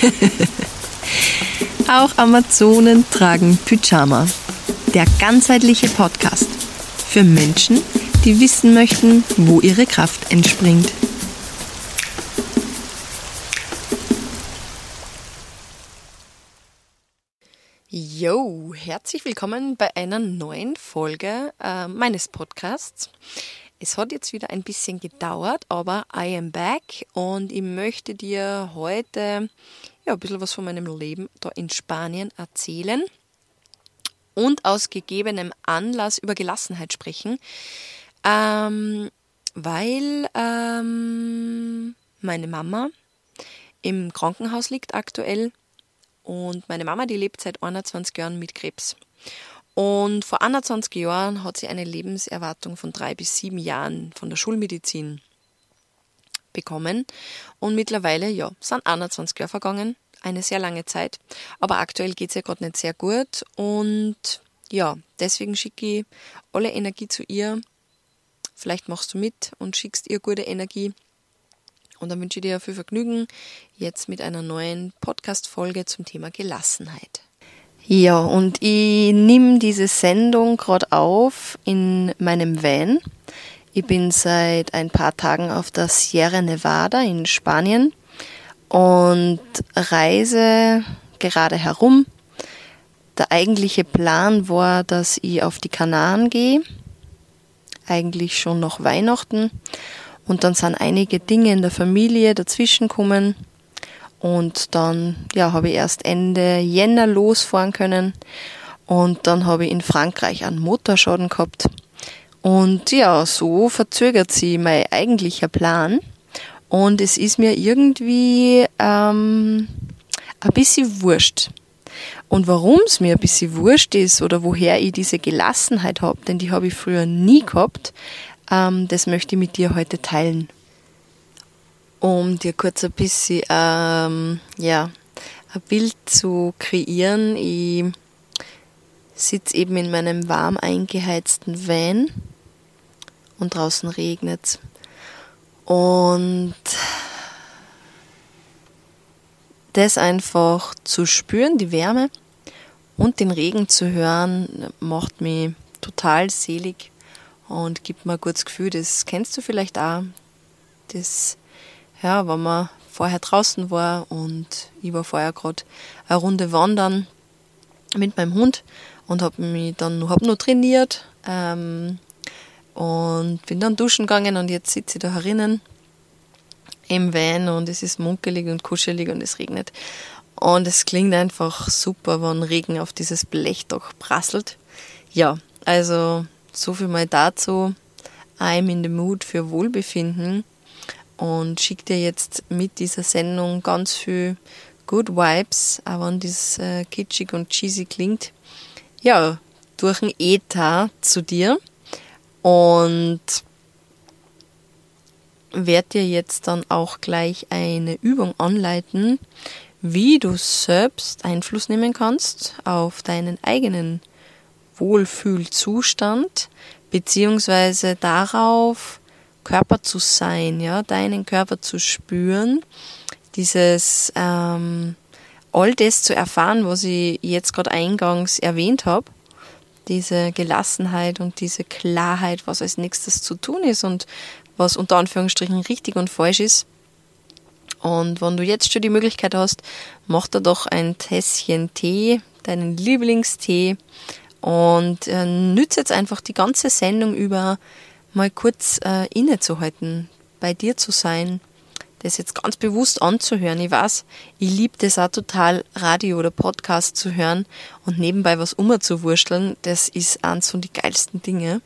Auch Amazonen tragen Pyjama. Der ganzheitliche Podcast für Menschen, die wissen möchten, wo ihre Kraft entspringt. Yo, herzlich willkommen bei einer neuen Folge äh, meines Podcasts. Es hat jetzt wieder ein bisschen gedauert, aber I am back und ich möchte dir heute ja, ein bisschen was von meinem Leben da in Spanien erzählen und aus gegebenem Anlass über Gelassenheit sprechen, ähm, weil ähm, meine Mama im Krankenhaus liegt aktuell und meine Mama, die lebt seit 21 Jahren mit Krebs. Und vor 21 Jahren hat sie eine Lebenserwartung von drei bis sieben Jahren von der Schulmedizin bekommen. Und mittlerweile, ja, sind 21 Jahre vergangen. Eine sehr lange Zeit. Aber aktuell geht es ihr gerade nicht sehr gut. Und ja, deswegen schicke ich alle Energie zu ihr. Vielleicht machst du mit und schickst ihr gute Energie. Und dann wünsche ich dir viel Vergnügen jetzt mit einer neuen Podcast-Folge zum Thema Gelassenheit. Ja, und ich nehme diese Sendung gerade auf in meinem Van. Ich bin seit ein paar Tagen auf der Sierra Nevada in Spanien und reise gerade herum. Der eigentliche Plan war, dass ich auf die Kanaren gehe, eigentlich schon nach Weihnachten. Und dann sind einige Dinge in der Familie dazwischen gekommen und dann ja, habe ich erst Ende Jänner losfahren können. Und dann habe ich in Frankreich einen Motorschaden gehabt. Und ja, so verzögert sich mein eigentlicher Plan. Und es ist mir irgendwie ähm, ein bisschen wurscht. Und warum es mir ein bisschen wurscht ist oder woher ich diese Gelassenheit habe, denn die habe ich früher nie gehabt, ähm, das möchte ich mit dir heute teilen um dir kurz ein bisschen ähm, ja, ein Bild zu kreieren. Ich sitze eben in meinem warm eingeheizten Van und draußen regnet Und das einfach zu spüren, die Wärme und den Regen zu hören, macht mich total selig und gibt mir ein gutes Gefühl. Das kennst du vielleicht auch. Das ja, wenn man vorher draußen war und ich war vorher gerade eine Runde wandern mit meinem Hund und habe mich dann hab noch trainiert ähm, und bin dann duschen gegangen und jetzt sitze ich da herinnen im Van und es ist munkelig und kuschelig und es regnet. Und es klingt einfach super, wenn Regen auf dieses Blechdach prasselt. Ja, also so viel mal dazu. I'm in the mood für Wohlbefinden und schicke dir jetzt mit dieser Sendung ganz viel Good Vibes, auch wenn das äh, kitschig und cheesy klingt. Ja, durch ein Ether zu dir und werde dir jetzt dann auch gleich eine Übung anleiten, wie du selbst Einfluss nehmen kannst auf deinen eigenen Wohlfühlzustand, beziehungsweise darauf, Körper zu sein, ja, deinen Körper zu spüren, dieses ähm, all das zu erfahren, was ich jetzt gerade eingangs erwähnt habe, diese Gelassenheit und diese Klarheit, was als nächstes zu tun ist und was unter Anführungsstrichen richtig und falsch ist. Und wenn du jetzt schon die Möglichkeit hast, mach da doch ein Tässchen Tee, deinen Lieblingstee und äh, nütze jetzt einfach die ganze Sendung über mal kurz äh, innezuhalten, bei dir zu sein, das jetzt ganz bewusst anzuhören. Ich weiß, ich liebe das auch total, Radio oder Podcast zu hören und nebenbei was umzuwurschteln. Das ist eins von den geilsten Dinge.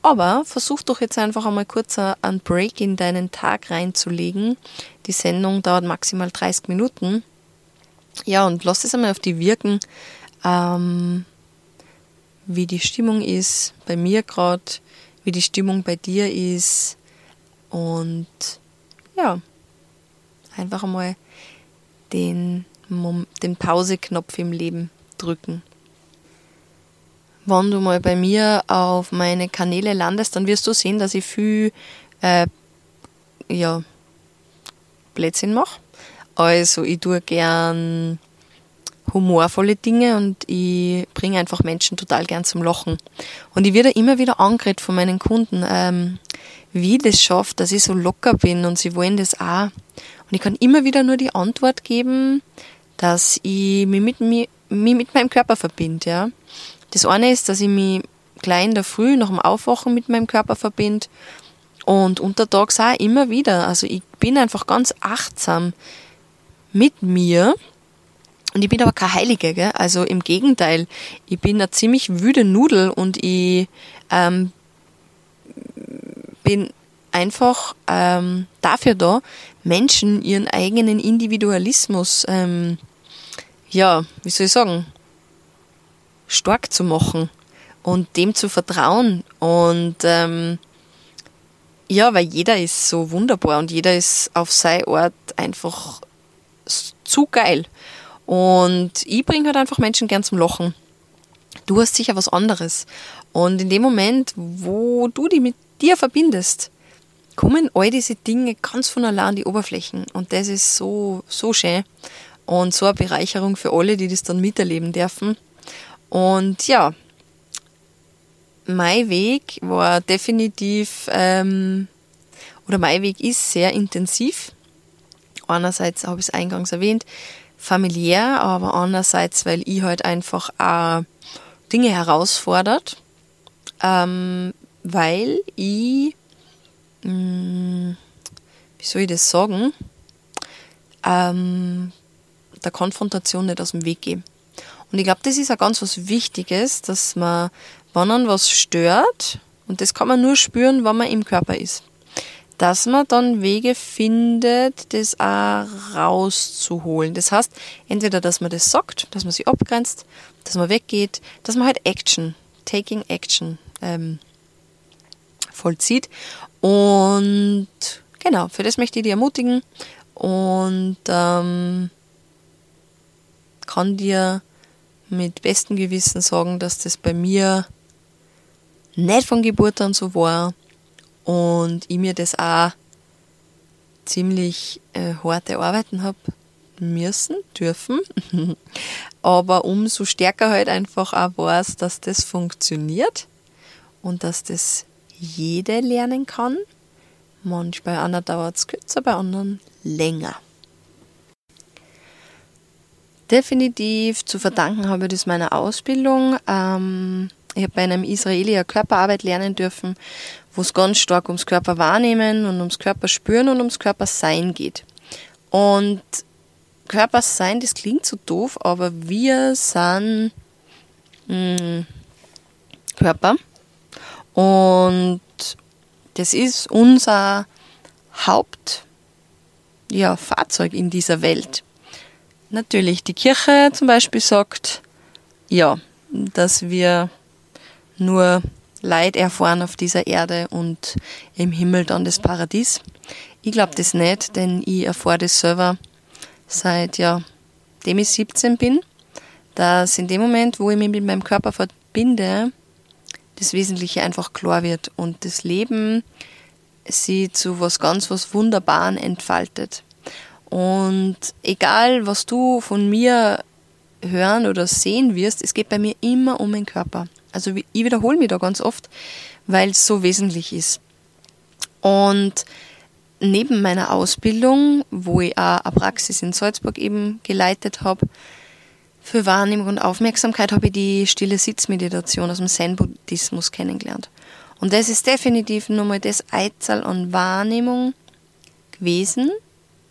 Aber versuch doch jetzt einfach einmal kurz einen Break in deinen Tag reinzulegen. Die Sendung dauert maximal 30 Minuten. Ja, und lass es einmal auf die wirken, ähm, wie die Stimmung ist, bei mir gerade, wie die Stimmung bei dir ist und ja, einfach mal den, den Pauseknopf im Leben drücken. Wenn du mal bei mir auf meine Kanäle landest, dann wirst du sehen, dass ich viel äh, ja, Blödsinn mache. Also ich tue gern humorvolle Dinge und ich bringe einfach Menschen total gern zum Lachen. Und ich werde immer wieder angeredet von meinen Kunden, ähm, wie ich das schaffe, dass ich so locker bin und sie wollen das auch. Und ich kann immer wieder nur die Antwort geben, dass ich mich mit, mich, mit meinem Körper verbinde. Ja. Das eine ist, dass ich mich gleich in der Früh nach dem Aufwachen mit meinem Körper verbinde und untertags auch immer wieder. Also ich bin einfach ganz achtsam mit mir und ich bin aber keine Heilige, gell? also im Gegenteil, ich bin eine ziemlich wüde Nudel und ich ähm, bin einfach ähm, dafür da, Menschen ihren eigenen Individualismus, ähm, ja, wie soll ich sagen, stark zu machen und dem zu vertrauen. Und ähm, ja, weil jeder ist so wunderbar und jeder ist auf sein Ort einfach zu geil. Und ich bringe halt einfach Menschen gern zum Lachen. Du hast sicher was anderes. Und in dem Moment, wo du die mit dir verbindest, kommen all diese Dinge ganz von allein an die Oberflächen. Und das ist so, so schön. Und so eine Bereicherung für alle, die das dann miterleben dürfen. Und ja, mein Weg war definitiv, ähm, oder mein Weg ist sehr intensiv. Einerseits habe ich es eingangs erwähnt, familiär, aber andererseits, weil ich halt einfach auch Dinge herausfordert, ähm, weil ich, mh, mm, wie soll ich das sagen, ähm, der Konfrontation nicht aus dem Weg gehe. Und ich glaube, das ist auch ganz was Wichtiges, dass man, wenn man was stört, und das kann man nur spüren, wenn man im Körper ist dass man dann Wege findet, das auch rauszuholen. Das heißt, entweder, dass man das sagt, dass man sich abgrenzt, dass man weggeht, dass man halt Action, Taking Action ähm, vollzieht. Und genau, für das möchte ich dich ermutigen und ähm, kann dir mit bestem Gewissen sagen, dass das bei mir nicht von Geburt an so war, und ich mir das auch ziemlich äh, harte Arbeiten habe müssen, dürfen, aber umso stärker halt einfach auch weiß, dass das funktioniert und dass das jede lernen kann. Manchmal bei anderen dauert es kürzer, bei anderen länger. Definitiv zu verdanken habe ich das meiner Ausbildung. Ähm, ich habe bei einem Israelier Körperarbeit lernen dürfen, wo es ganz stark ums Körper wahrnehmen und ums Körper spüren und ums Körper sein geht. Und Körper sein, das klingt so doof, aber wir sind mh, hm, Körper und das ist unser Hauptfahrzeug ja, in dieser Welt. Natürlich, die Kirche zum Beispiel sagt, ja, dass wir nur Leid erfahren auf dieser Erde und im Himmel dann das Paradies. Ich glaube das nicht, denn ich erfahre das selber seit ja, dem ich 17 bin, dass in dem Moment, wo ich mich mit meinem Körper verbinde, das Wesentliche einfach klar wird und das Leben sie zu was ganz was Wunderbaren entfaltet. Und egal, was du von mir hören oder sehen wirst, es geht bei mir immer um den Körper. Also ich wiederhole mich da ganz oft, weil es so wesentlich ist. Und neben meiner Ausbildung, wo ich auch eine Praxis in Salzburg eben geleitet habe, für Wahrnehmung und Aufmerksamkeit habe ich die stille Sitzmeditation aus dem Zen-Buddhismus kennengelernt. Und das ist definitiv nochmal das Eizahl an Wahrnehmung gewesen.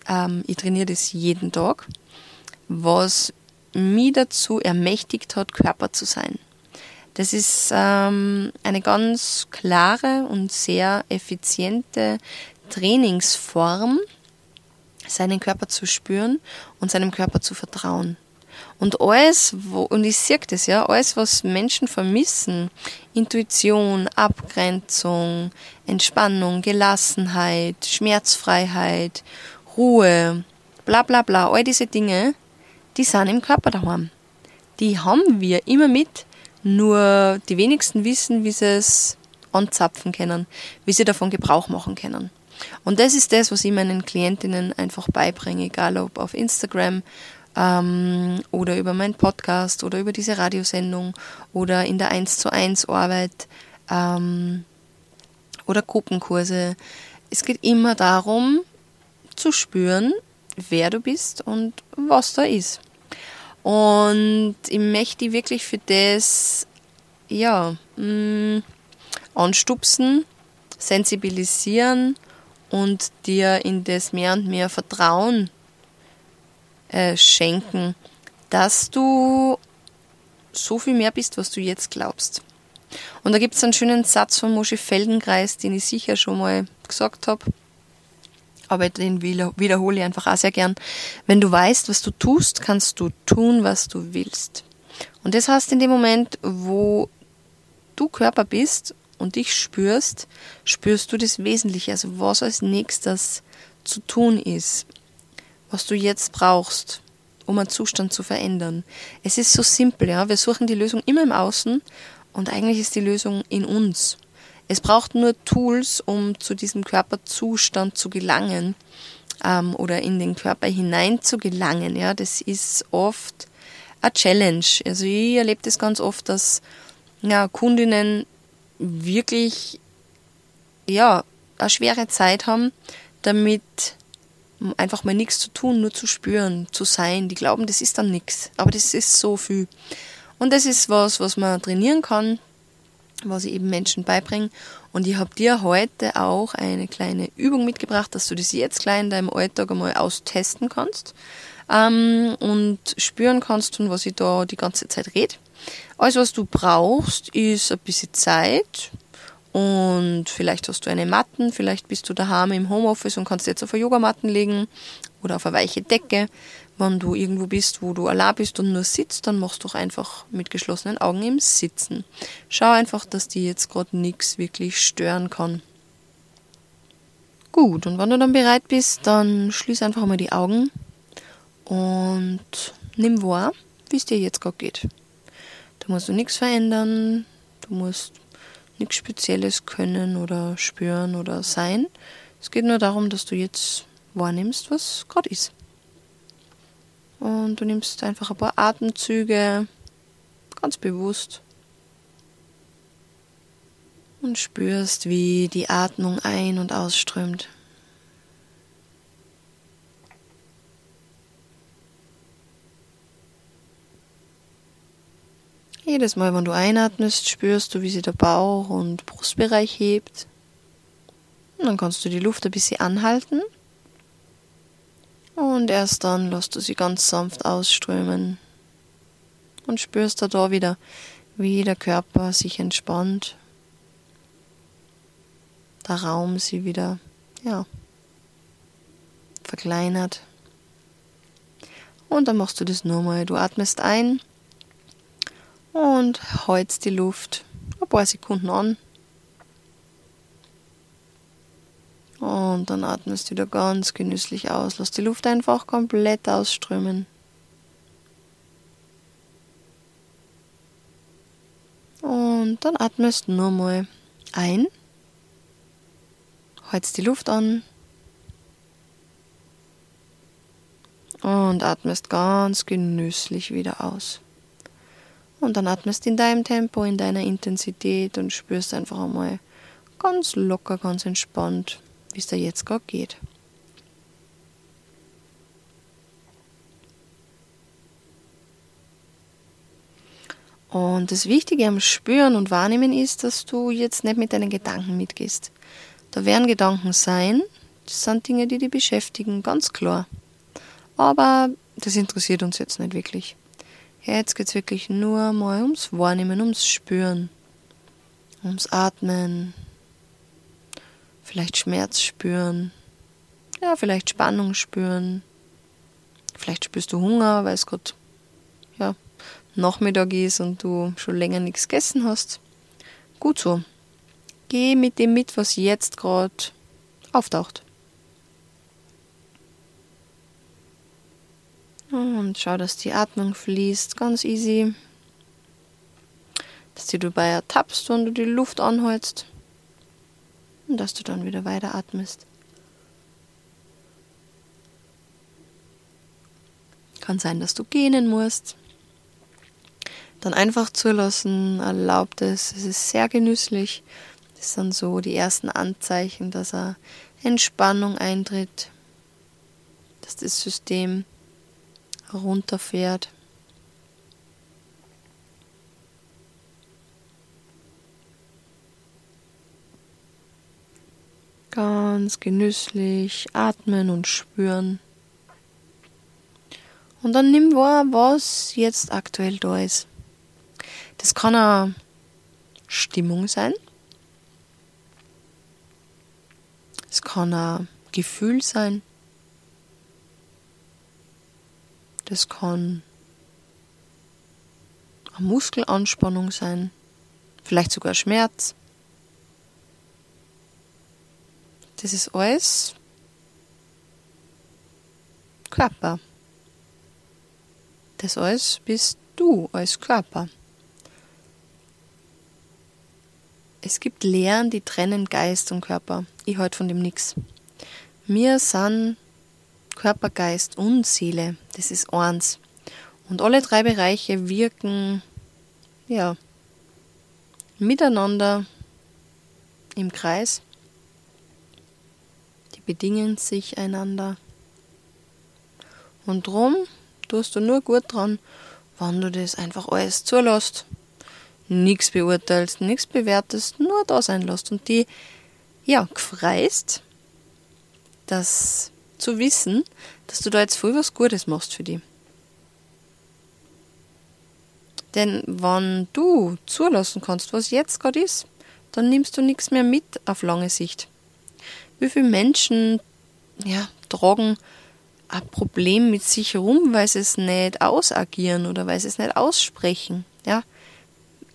Ähm, ich trainiere das jeden Tag, was mich dazu ermächtigt hat, Körper zu sein. Das ist ähm, eine ganz klare und sehr effiziente Trainingsform, seinen Körper zu spüren und seinem Körper zu vertrauen. Und alles, wo, und ich sehe das ja, alles, was Menschen vermissen, Intuition, Abgrenzung, Entspannung, Gelassenheit, Schmerzfreiheit, Ruhe, bla bla bla, all diese Dinge, die sind im Körper daheim. Die haben wir immer mit, nur die wenigsten wissen, wie sie es anzapfen können, wie sie davon Gebrauch machen können. Und das ist das, was ich meinen Klientinnen einfach beibringe, egal ob auf Instagram ähm, oder über meinen Podcast oder über diese Radiosendung oder in der 1 zu 1 Arbeit ähm, oder Gruppenkurse. Es geht immer darum, zu spüren, wer du bist und was da ist. Und ich möchte dich wirklich für das, ja, mh, mm, anstupsen, sensibilisieren und dir in das mehr und mehr Vertrauen äh, schenken, dass du so viel mehr bist, was du jetzt glaubst. Und da gibt es einen schönen Satz von Mosche Feldenkreis, den ich sicher schon mal gesagt habe, aber den wiederhole ich einfach auch sehr gern. Wenn du weißt, was du tust, kannst du tun, was du willst. Und das heißt, in dem Moment, wo du Körper bist und dich spürst, spürst du das Wesentliche, also was als nächstes zu tun ist, was du jetzt brauchst, um einen Zustand zu verändern. Es ist so simpel, ja. Wir suchen die Lösung immer im Außen und eigentlich ist die Lösung in uns. Es braucht nur Tools, um zu diesem Körperzustand zu gelangen ähm, oder in den Körper hinein zu gelangen. Ja, das ist oft eine Challenge. Also ich erlebe das ganz oft, dass ja, Kundinnen wirklich ja, eine schwere Zeit haben, damit einfach mal nichts zu tun, nur zu spüren, zu sein. Die glauben, das ist dann nichts, aber das ist so viel. Und das ist was, was man trainieren kann, was ich eben Menschen beibringe. Und ich habe dir heute auch eine kleine Übung mitgebracht, dass du das jetzt gleich in deinem Alltag einmal austesten kannst ähm, und spüren kannst, von was ich da die ganze Zeit rede. Alles, was du brauchst, ist ein bisschen Zeit und vielleicht hast du eine Matten, vielleicht bist du daheim im Homeoffice und kannst jetzt auf eine Yogamatten legen oder auf eine weiche Decke. Wenn du irgendwo bist, wo du allein bist und nur sitzt, dann machst du doch einfach mit geschlossenen Augen im Sitzen. Schau einfach, dass dir jetzt gerade nichts wirklich stören kann. Gut, und wenn du dann bereit bist, dann schließ einfach mal die Augen und nimm wahr, wie es dir jetzt gerade geht. Da musst du nichts verändern, du musst nichts Spezielles können oder spüren oder sein. Es geht nur darum, dass du jetzt wahrnimmst, was gerade ist. Und du nimmst einfach ein paar Atemzüge ganz bewusst und spürst, wie die Atmung ein- und ausströmt. Jedes Mal, wenn du einatmest, spürst du, wie sich der Bauch und Brustbereich hebt. Und dann kannst du die Luft ein bisschen anhalten. Und erst dann lässt du sie ganz sanft ausströmen. Und spürst da, da wieder, wie der Körper sich entspannt. Der Raum sie wieder, ja, verkleinert. Und dann machst du das nochmal. Du atmest ein und heizt die Luft ein paar Sekunden an. Und dann atmest du wieder ganz genüsslich aus. Lass die Luft einfach komplett ausströmen. Und dann atmest nur mal ein. Heizt die Luft an. Und atmest ganz genüsslich wieder aus. Und dann atmest in deinem Tempo, in deiner Intensität und spürst einfach einmal ganz locker, ganz entspannt, wie es dir jetzt gerade geht. Und das Wichtige am Spüren und Wahrnehmen ist, dass du jetzt nicht mit deinen Gedanken mitgehst. Da werden Gedanken sein, das sind Dinge, die dich beschäftigen, ganz klar. Aber das interessiert uns jetzt nicht wirklich. Jetzt geht es wirklich nur mal ums Wahrnehmen, ums Spüren, ums Atmen, vielleicht Schmerz spüren, ja, vielleicht Spannung spüren, vielleicht spürst du Hunger, weil es gerade ja, Nachmittag ist und du schon länger nichts gegessen hast. Gut so. Geh mit dem mit, was jetzt gerade auftaucht. Und schau, dass die Atmung fließt, ganz easy. Dass du dabei ertappst, wenn du die Luft anhältst und dass du dann wieder weiter atmest. Kann sein, dass du gähnen musst. Dann einfach zulassen, erlaubt es, es ist sehr genüsslich. Das sind so die ersten Anzeichen, dass er Entspannung eintritt, dass das System runterfährt. Ganz genüsslich atmen und spüren. Und dann nimm wahr, was jetzt aktuell da ist. Das kann eine Stimmung sein. Es kann ein Gefühl sein. Das kann eine Muskelanspannung sein. Vielleicht sogar Schmerz. Das ist alles Körper. Das alles bist du als Körper. Es gibt Lehren, die trennen Geist und Körper. Ich halte von dem nichts. Wir sind Körper, Geist und Seele. Das ist eins. Und alle drei Bereiche wirken, ja, miteinander im Kreis bedingen sich einander. Und drum tust du nur gut dran, wenn du das einfach alles zulässt. Nichts beurteilst, nichts bewertest, nur da sein lässt und die, ja, gefreist, das zu wissen, dass du da jetzt voll was Gutes machst für die. Denn wenn du zulassen kannst, was jetzt gerade ist, dann nimmst du nichts mehr mit auf lange Sicht. Wie viele Menschen ja, tragen ein Problem mit sich rum, weil sie es nicht ausagieren oder weil sie es nicht aussprechen. Ja,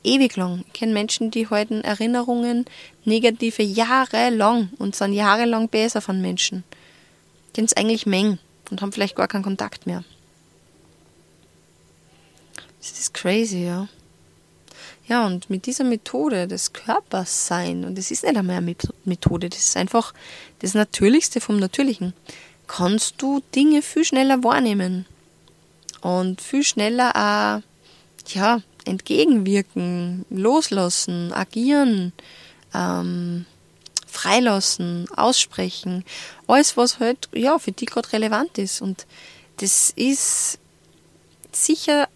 ewig lang. Ich kenne Menschen, die halten Erinnerungen negative jahrelang und sind jahrelang besser von Menschen. Kennen es eigentlich Mengen und haben vielleicht gar keinen Kontakt mehr. Das ist crazy, ja. Ja, und mit dieser Methode des Körpers sein, und es ist nicht einmal eine Methode, das ist einfach das Natürlichste vom Natürlichen, kannst du Dinge viel schneller wahrnehmen und viel schneller auch, ja, entgegenwirken, loslassen, agieren, ähm, freilassen, aussprechen. Alles, was halt ja, für dich gerade relevant ist. Und das ist sicher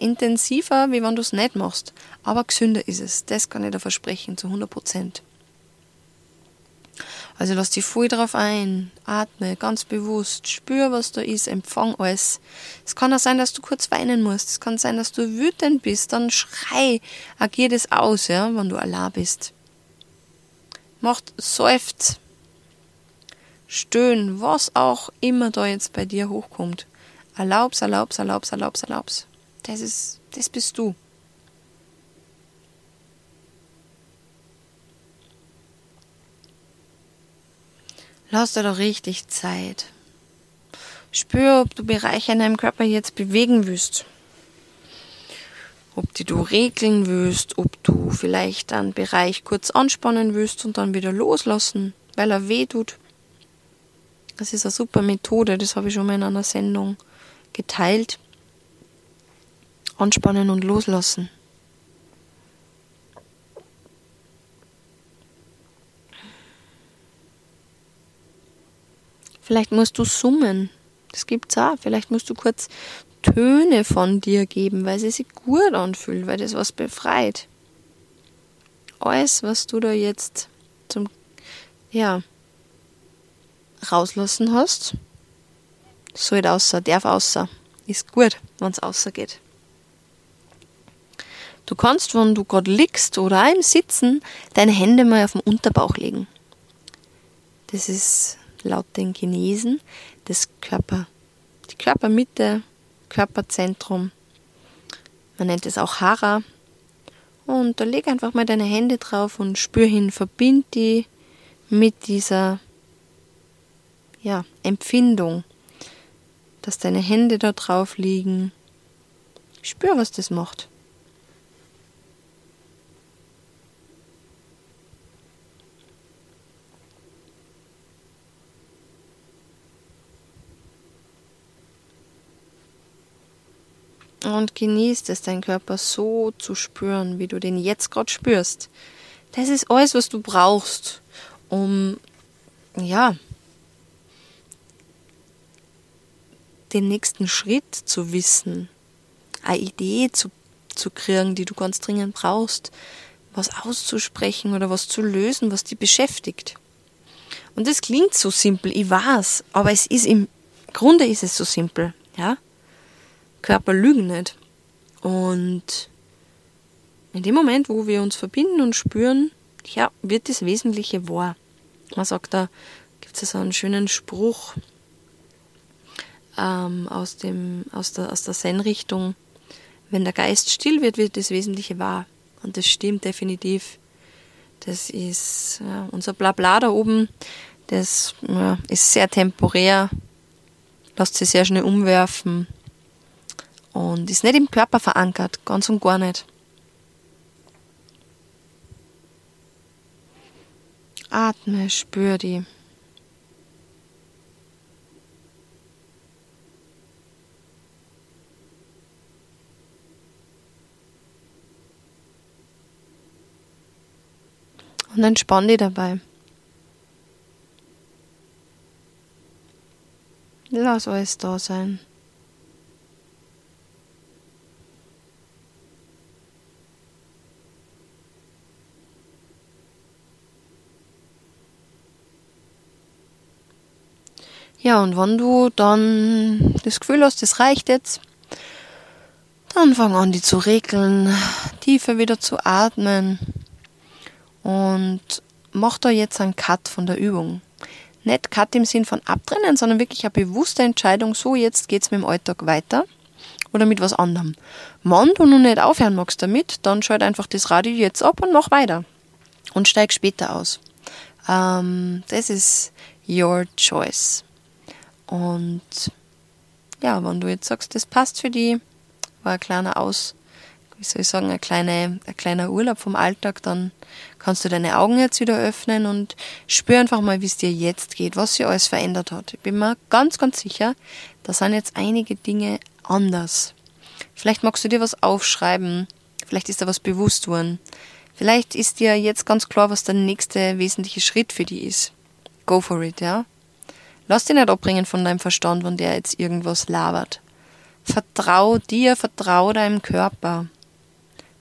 intensiver, wie wenn du es nicht machst. Aber gesünder ist es. Das kann ich dir versprechen, zu 100 Prozent. Also lass dich voll drauf ein, atme ganz bewusst, spür, was da ist, empfang alles. Es kann auch sein, dass du kurz weinen musst. Es kann sein, dass du wütend bist. Dann schrei, agier das aus, ja, wenn du allein bist. Macht seufzt, stöhn, was auch immer da jetzt bei dir hochkommt. Erlaub's, erlaub's, erlaub's, erlaub's, erlaub's. Das ist, das bist du. Lass dir doch richtig Zeit. Spür, ob du Bereiche in deinem Körper jetzt bewegen willst. Ob die du regeln willst, ob du vielleicht einen Bereich kurz anspannen willst und dann wieder loslassen, weil er weh tut. Das ist eine super Methode, das habe ich schon mal in einer Sendung geteilt. Anspannen und loslassen. Vielleicht musst du summen. Das gibt's auch. Vielleicht musst du kurz Töne von dir geben, weil sie sich gut anfühlt, weil das was befreit. Alles, was du da jetzt zum, ja, rauslassen hast, soll außer, darf außer. Ist gut, wenn's außer geht. Du kannst, wenn du gerade liegst oder im Sitzen, deine Hände mal auf den Unterbauch legen. Das ist laut den Chinesen das Körper, die Körpermitte, Körperzentrum. Man nennt es auch Hara. Und da leg einfach mal deine Hände drauf und spür hin, verbind die mit dieser ja, Empfindung, dass deine Hände da drauf liegen. Spür, was das macht. Und genießt es, deinen Körper so zu spüren, wie du den jetzt gerade spürst. Das ist alles, was du brauchst, um, ja, den nächsten Schritt zu wissen, eine Idee zu, zu kriegen, die du ganz dringend brauchst, was auszusprechen oder was zu lösen, was dich beschäftigt. Und das klingt so simpel, ich weiß, aber es ist im Grunde ist es so simpel, ja. Körper lügen nicht. Und in dem Moment, wo wir uns verbinden und spüren, ja, wird das Wesentliche wahr. Man sagt da, gibt es so einen schönen Spruch ähm, aus, dem, aus der, aus der Zen-Richtung, wenn der Geist still wird, wird das Wesentliche wahr. Und das stimmt definitiv. Das ist ja, unser Blabla da oben, das ja, ist sehr temporär, lässt sich sehr schnell umwerfen und ist nicht im Körper verankert, ganz und gar nicht. Atme, spür die. Und entspann dich dabei. Lass alles da sein. Ja, und wenn du dann das Gefühl hast, das reicht jetzt, dann fang an, die zu regeln, tiefer wieder zu atmen und mach da jetzt einen Cut von der Übung. Nicht Cut im Sinn von abtrennen, sondern wirklich eine bewusste Entscheidung, so jetzt geht's mit dem Alltag weiter oder mit was anderem. Wenn du noch nicht aufhören magst damit, dann schalt einfach das Radio jetzt ab und mach weiter. Und steig später aus. Ähm, das ist your choice. Und ja, wenn du jetzt sagst, das passt für die, war ein kleiner Aus, wie soll ich sagen, ein kleiner, ein kleiner Urlaub vom Alltag, dann kannst du deine Augen jetzt wieder öffnen und spür einfach mal, wie es dir jetzt geht, was sich alles verändert hat. Ich bin mir ganz, ganz sicher, da sind jetzt einige Dinge anders. Vielleicht magst du dir was aufschreiben, vielleicht ist da was bewusst worden. Vielleicht ist dir jetzt ganz klar, was der nächste wesentliche Schritt für dich ist. Go for it, ja? Lass dich nicht abbringen von deinem Verstand, wenn der jetzt irgendwas labert. Vertrau dir, vertrau deinem Körper.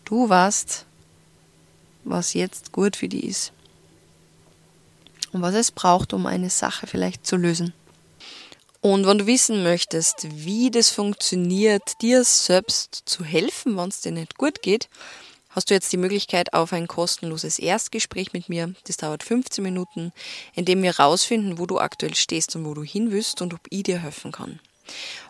Du weißt, was jetzt gut für dich ist. Und was es braucht, um eine Sache vielleicht zu lösen. Und wenn du wissen möchtest, wie das funktioniert, dir selbst zu helfen, wenn es dir nicht gut geht, hast du jetzt die Möglichkeit auf ein kostenloses Erstgespräch mit mir. Das dauert 15 Minuten, in dem wir herausfinden, wo du aktuell stehst und wo du hin willst und ob ich dir helfen kann.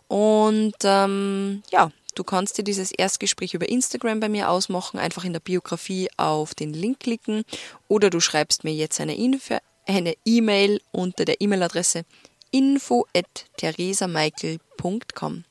Und ähm, ja, du kannst dir dieses Erstgespräch über Instagram bei mir ausmachen, einfach in der Biografie auf den Link klicken oder du schreibst mir jetzt eine E-Mail unter der E-Mail-Adresse info at theresamichael.com.